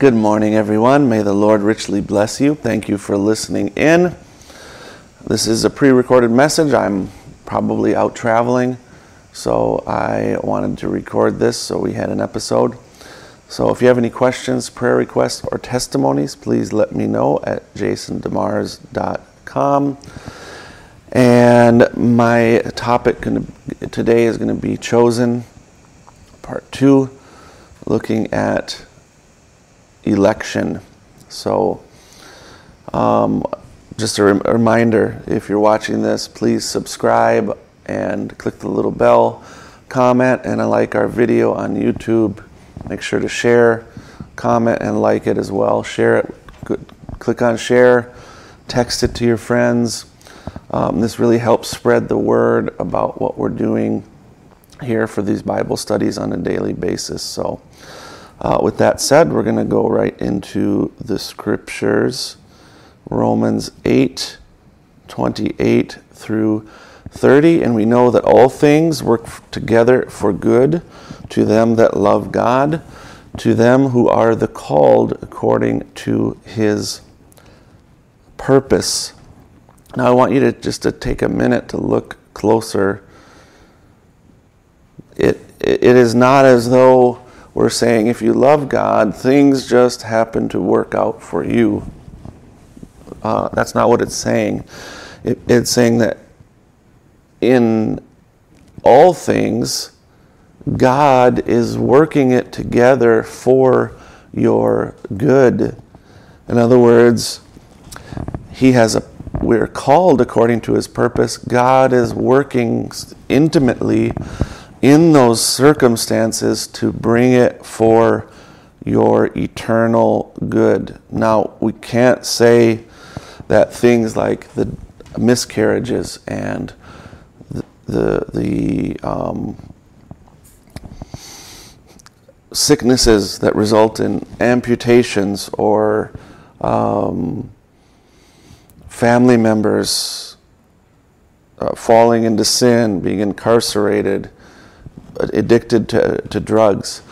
Good morning, everyone. May the Lord richly bless you. Thank you for listening in. This is a pre recorded message. I'm probably out traveling, so I wanted to record this so we had an episode. So if you have any questions, prayer requests, or testimonies, please let me know at jasondemars.com. And my topic today is going to be chosen, part two, looking at election. So, um, just a, rem- reminder if you're watching this, please subscribe and click the little bell, comment, and I like our video on YouTube. Make sure to share, comment, and like it as well. Share it, click on share, text it to your friends. Um, this really helps spread the word about what we're doing here for these Bible studies on a daily basis. So, uh, with that said, we're going to go right into the scriptures Romans 8 28 through 30. And we know that all things work together for good to them that love God, to them who are the called according to his purpose. Now I want you to just to take a minute to look closer. It it is not as though we're saying if you love God, things just happen to work out for you. Uh, that's not what it's saying. It, it's saying that in all things, God is working it together for your good. In other words, He has a we're called according to his purpose. God is working intimately in those circumstances to bring it for your eternal good. Now, we can't say that things like the miscarriages and the, the, the um, sicknesses that result in amputations or um, family members uh, falling into sin, being incarcerated, addicted to, to drugs.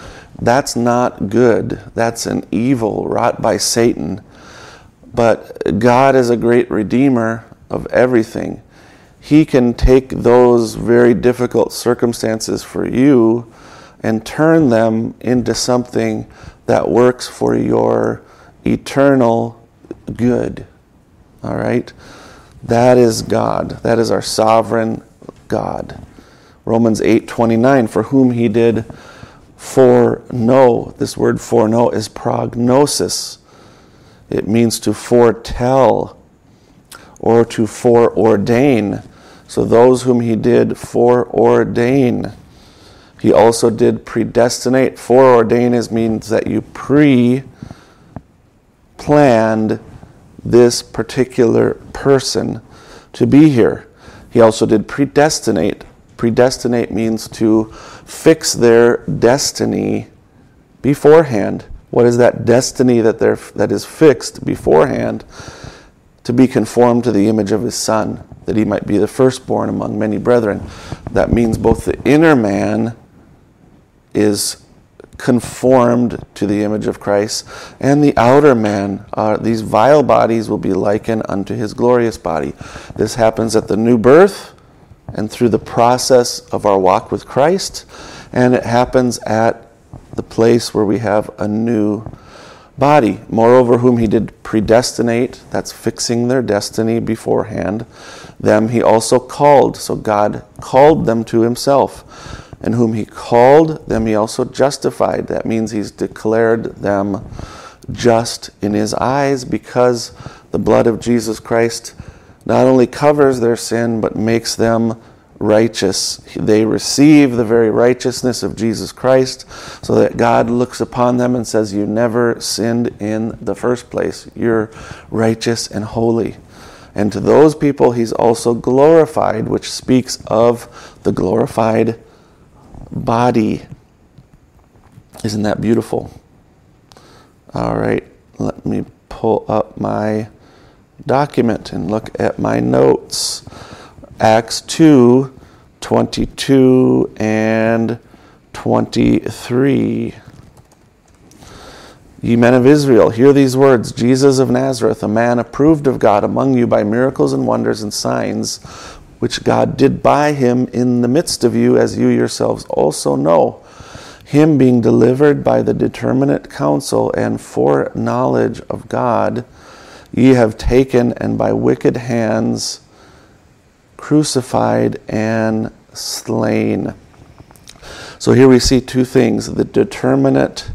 That's not good. That's an evil wrought by Satan. But God is a great redeemer of everything. He can take those very difficult circumstances for you and turn them into something that works for your eternal good. All right? That is God. That is our sovereign God. Romans 8:29 for whom he did foreknow. This word foreknow is prognosis. It means to foretell or to foreordain. So those whom he did foreordain. He also did predestinate. Foreordain is means that you pre planned this particular person to be here. He also did predestinate. Predestinate means to fix their destiny beforehand. What is that destiny that, that is fixed beforehand? To be conformed to the image of his son, that he might be the firstborn among many brethren. That means both the inner man is conformed to the image of Christ, and the outer man, uh, these vile bodies will be likened unto his glorious body. This happens at the new birth and through the process of our walk with Christ, and it happens at the place where we have a new body. Moreover, whom he did predestinate, that's fixing their destiny beforehand, them he also called. So God called them to himself. And whom he called, them he also justified. That means he's declared them just in his eyes because the blood of Jesus Christ not only covers their sin, but makes them righteous. They receive the very righteousness of Jesus Christ so that God looks upon them and says, You never sinned in the first place. You're righteous and holy. And to those people, he's also glorified, which speaks of the glorified body. Isn't that beautiful? All right, let me pull up my document and look at my notes. Acts 2 22 and 23. Ye men of Israel, hear these words Jesus of Nazareth, a man approved of God among you by miracles and wonders and signs, which God did by him in the midst of you, as you yourselves also know. Him being delivered by the determinate counsel and foreknowledge of God, ye have taken and by wicked hands crucified and slain. So here we see two things the determinate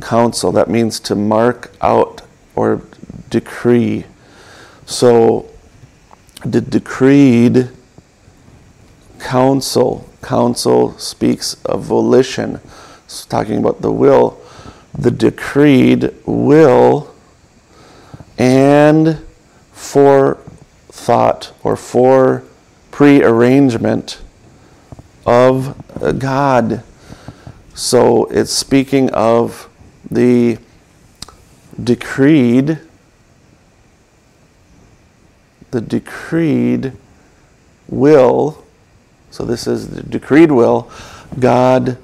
counsel. That means to mark out or decree. So the decreed counsel, counsel speaks of volition. It's talking about the will. The decreed will and forethought or for prearrangement of God. So it's speaking of the decreed the decreed will so this is the decreed will god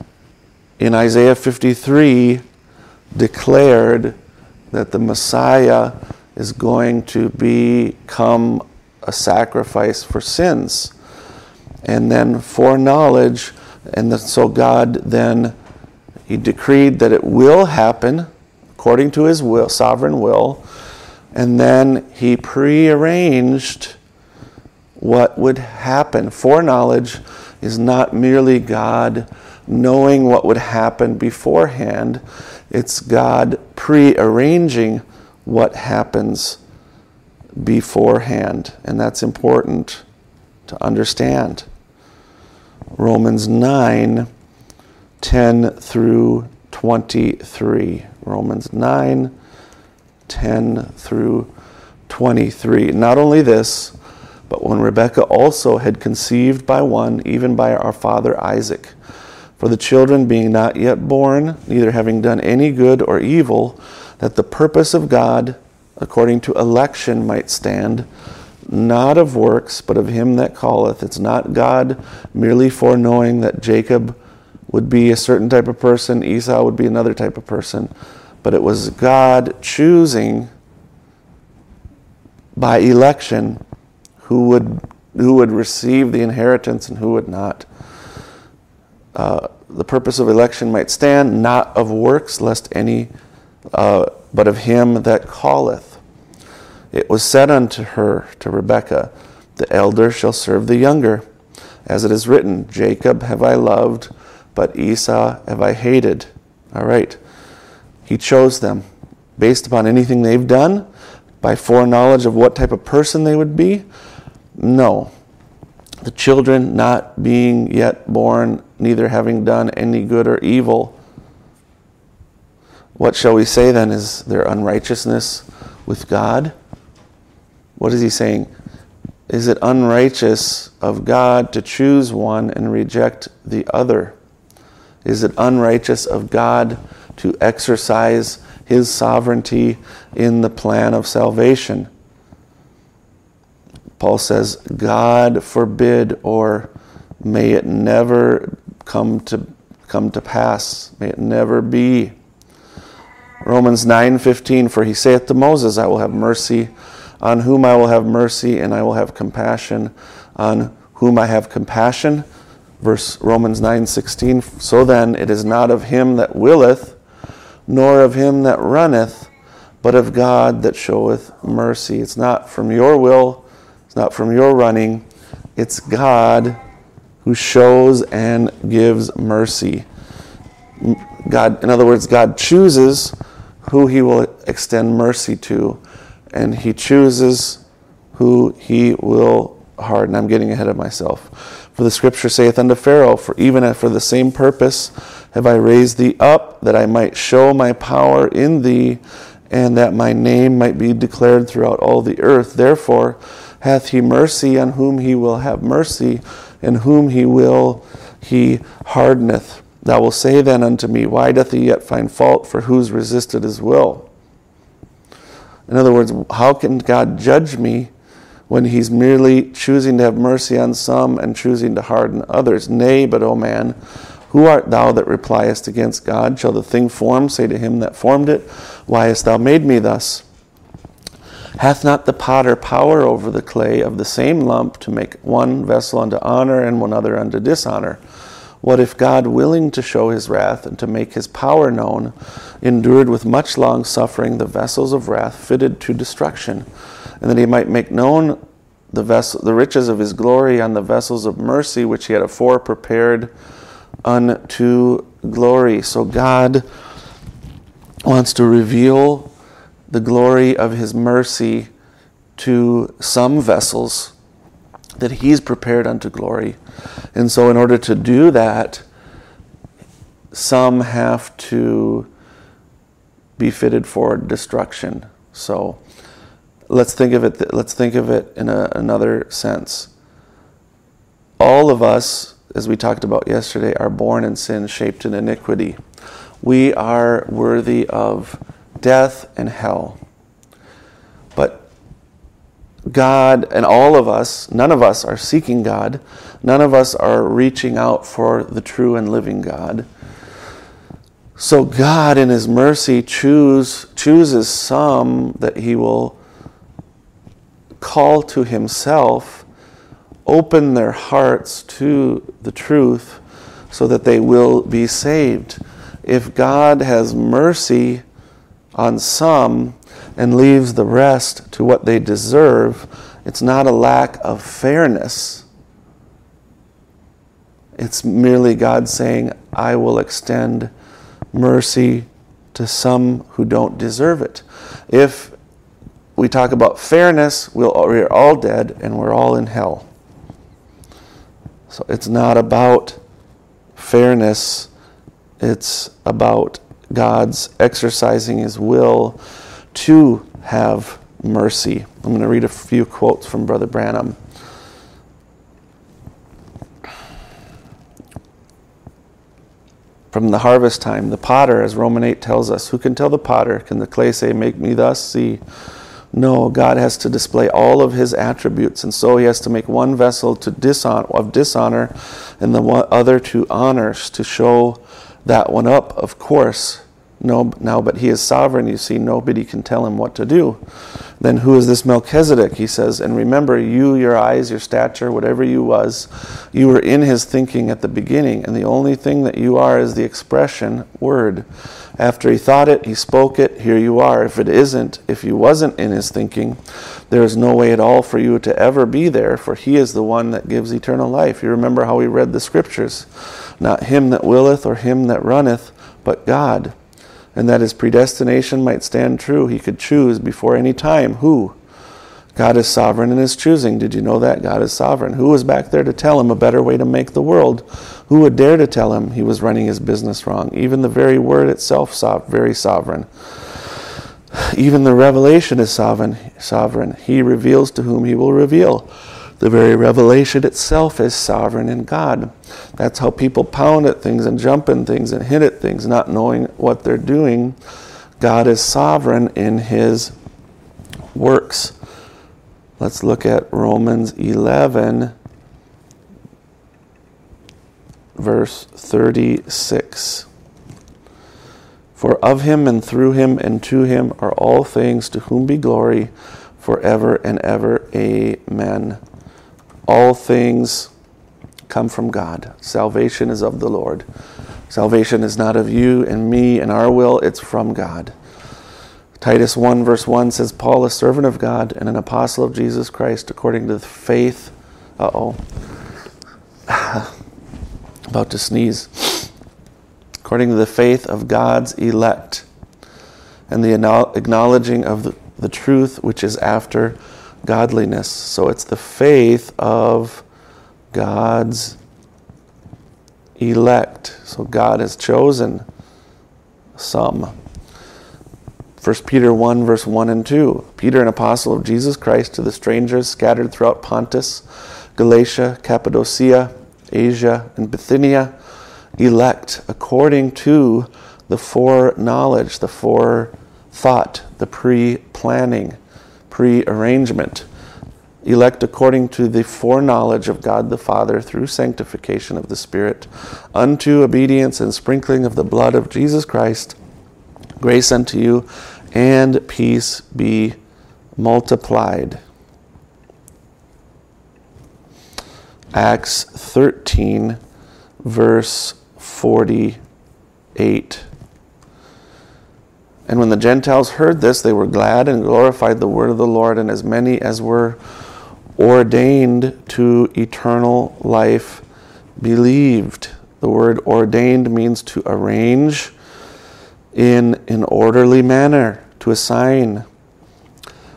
in isaiah 53 declared that the messiah is going to become a sacrifice for sins and then foreknowledge. And so god then he decreed that it will happen according to his will, sovereign will, and then he prearranged what would happen. Foreknowledge is not merely God knowing what would happen beforehand, it's God prearranging what happens beforehand. And that's important to understand. Romans 9 10 through 23. Romans 9, 10 through 23. Not only this, but when Rebekah also had conceived by one, even by our father Isaac, for the children being not yet born, neither having done any good or evil, that the purpose of God, according to election, might stand, not of works, but of him that calleth. It's not God merely foreknowing that Jacob would be a certain type of person, Esau would be another type of person. But it was God choosing by election who would, who would receive the inheritance and who would not. Uh, the purpose of election might stand, not of works, lest any, uh, but of him that calleth. It was said unto her, to Rebekah, The elder shall serve the younger. As it is written, Jacob have I loved, but Esau have I hated. All right. He chose them based upon anything they've done, by foreknowledge of what type of person they would be? No. The children not being yet born, neither having done any good or evil. What shall we say then? Is there unrighteousness with God? What is he saying? Is it unrighteous of God to choose one and reject the other? Is it unrighteous of God to exercise his sovereignty in the plan of salvation? Paul says, God forbid, or may it never come to, come to pass. May it never be. Romans 9:15 For he saith to Moses, I will have mercy on whom I will have mercy, and I will have compassion on whom I have compassion. Verse Romans 9:16 So then it is not of him that willeth nor of him that runneth but of God that showeth mercy. It's not from your will it's not from your running it's God who shows and gives mercy. God in other words God chooses who he will extend mercy to and he chooses who he will harden I'm getting ahead of myself for the scripture saith unto Pharaoh, For even for the same purpose have I raised thee up, that I might show my power in thee, and that my name might be declared throughout all the earth. Therefore hath he mercy on whom he will have mercy, and whom he will he hardeneth. Thou wilt say then unto me, Why doth he yet find fault? For who's resisted his will? In other words, how can God judge me when he's merely choosing to have mercy on some and choosing to harden others. Nay, but, O man, Who art thou that repliest against God? Shall the thing formed say to him that formed it, Why hast thou made me thus? Hath not the potter power over the clay of the same lump to make one vessel unto honor and one other unto dishonor? What if God, willing to show his wrath and to make his power known, endured with much long suffering the vessels of wrath fitted to destruction, and that he might make known the, vessel, the riches of his glory on the vessels of mercy which he had afore prepared unto glory. So God wants to reveal the glory of his mercy to some vessels that he's prepared unto glory. And so, in order to do that, some have to be fitted for destruction. So, let's think of it. Let's think of it in a, another sense. All of us as we talked about yesterday, are born in sin, shaped in iniquity. We are worthy of death and hell. God and all of us, none of us are seeking God. None of us are reaching out for the true and living God. So God, in His mercy, choose, chooses some that He will call to Himself open their hearts to the truth so that they will be saved. If God has mercy on some and leaves the rest to what they deserve, it's not a lack of fairness. It's merely God saying, I will extend mercy to some who don't deserve it. If we talk about fairness, we'll, we're all dead and we're all in hell. So it's not about fairness, it's about God's exercising his will to have mercy. I'm going to read a few quotes from Brother Branham. From the harvest time, the potter, as Roman 8 tells us, who can tell the potter? Can the clay say, Make me thus? See, no, God has to display all of his attributes, and so he has to make one vessel to dishonor, of dishonor and the other to honors to show that one up, of course. No, now, but he is sovereign, you see, nobody can tell him what to do. Then who is this Melchizedek? He says, and remember, you, your eyes, your stature, whatever you was, you were in his thinking at the beginning, and the only thing that you are is the expression, word. After he thought it, he spoke it, here you are. If it isn't, if you wasn't in his thinking, there is no way at all for you to ever be there, for he is the one that gives eternal life. You remember how we read the scriptures. Not him that willeth or him that runneth, but God. And that his predestination might stand true, he could choose before any time who God is sovereign in his choosing. Did you know that? God is sovereign. Who was back there to tell him a better way to make the world? Who would dare to tell him he was running his business wrong? Even the very word itself, very sovereign. Even the revelation is sovereign. Sovereign. He reveals to whom he will reveal. The very revelation itself is sovereign in God. That's how people pound at things and jump in things and hit at things, not knowing what they're doing. God is sovereign in his works. Let's look at Romans 11, verse 36. For of him and through him and to him are all things, to whom be glory forever and ever. Amen. All things come from God. Salvation is of the Lord. Salvation is not of you and me and our will, it's from God. Titus 1, verse 1 says, Paul, a servant of God and an apostle of Jesus Christ, according to the faith. Uh oh. About to sneeze. According to the faith of God's elect and the acknowledging of the, the truth which is after godliness. So it's the faith of God's elect. So God has chosen some. 1 Peter 1, verse 1 and 2. Peter, an apostle of Jesus Christ, to the strangers scattered throughout Pontus, Galatia, Cappadocia, Asia, and Bithynia, elect according to the foreknowledge, the forethought, the pre planning, pre arrangement. elect according to the foreknowledge of God the Father through sanctification of the Spirit, unto obedience and sprinkling of the blood of Jesus Christ, grace unto you and peace be multiplied. Acts 13, verse 48. And when the Gentiles heard this, they were glad and glorified the word of the Lord, and as many as were ordained to eternal life believed. The word ordained means to arrange in an orderly manner, to assign,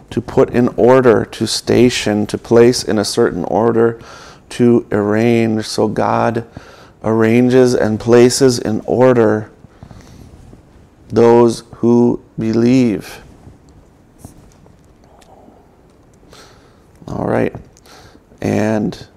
to put in order, to station, to place in a certain order to arrange. So God arranges and places in order those who believe. All right. And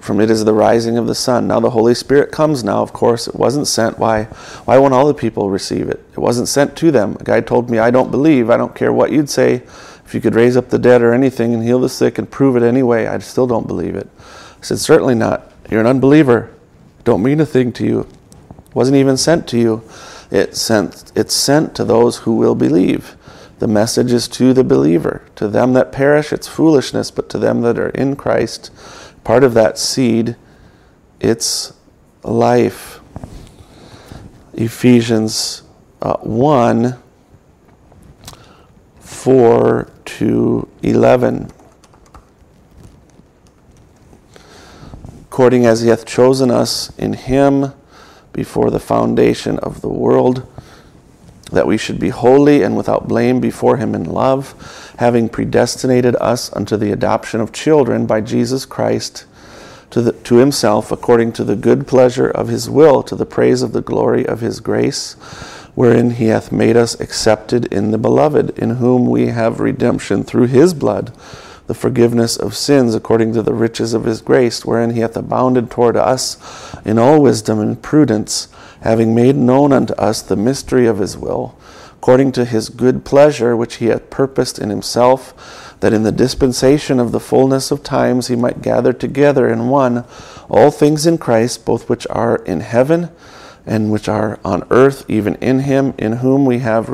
from it is the rising of the sun. Now the Holy Spirit comes now, of course. It wasn't sent. Why why won't all the people receive it? It wasn't sent to them. A guy told me, I don't believe. I don't care what you'd say. If you could raise up the dead or anything and heal the sick and prove it anyway, I still don't believe it. I said, Certainly not. You're an unbeliever. don't mean a thing to you. Wasn't even sent to you. It sent, it's sent to those who will believe. The message is to the believer. To them that perish, it's foolishness, but to them that are in Christ, part of that seed, it's life. Ephesians uh, 1 4 to 11. According as he hath chosen us in him before the foundation of the world, that we should be holy and without blame before him in love, having predestinated us unto the adoption of children by Jesus Christ to, the, to himself, according to the good pleasure of his will, to the praise of the glory of his grace wherein he hath made us accepted in the beloved, in whom we have redemption through his blood, the forgiveness of sins according to the riches of his grace, wherein he hath abounded toward us in all wisdom and prudence, having made known unto us the mystery of his will, according to his good pleasure which he hath purposed in himself, that in the dispensation of the fullness of times he might gather together in one all things in Christ, both which are in heaven and which are on earth, even in him, in whom we have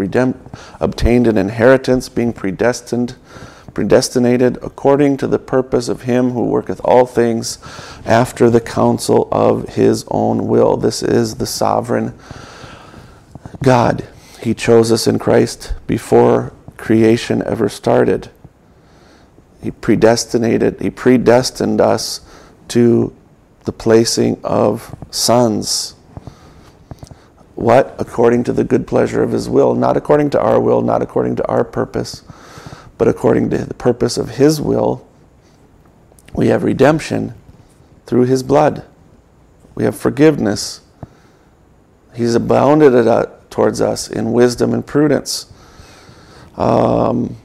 obtained an inheritance, being predestined, predestinated according to the purpose of him who worketh all things after the counsel of his own will. This is the sovereign God. He chose us in Christ before creation ever started. He predestinated, he predestined us to the placing of sons what? According to the good pleasure of His will, not according to our will, not according to our purpose, but according to the purpose of His will. We have redemption through His blood. We have forgiveness. He's abounded uh, towards us in wisdom and prudence. Um,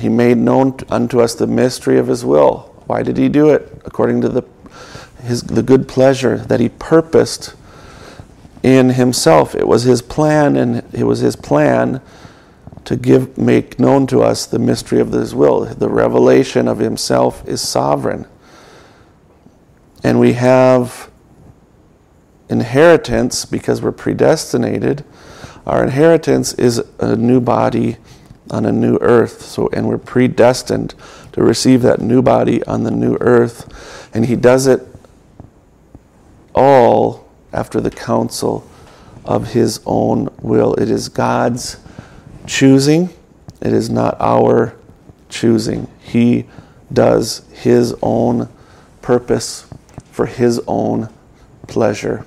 he made known unto us the mystery of His will. Why did He do it? According to the, his, the good pleasure that He purposed in himself. It was his plan, and it was his plan to give, make known to us the mystery of his will. The revelation of himself is sovereign. And we have inheritance because we're predestinated. Our inheritance is a new body on a new earth. So, and we're predestined to receive that new body on the new earth. And he does it all after the counsel of his own will. It is God's choosing, it is not our choosing. He does his own purpose for his own pleasure.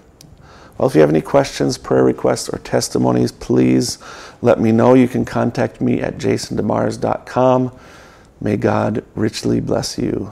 Well, if you have any questions, prayer requests, or testimonies, please let me know. You can contact me at jasondemars.com. May God richly bless you.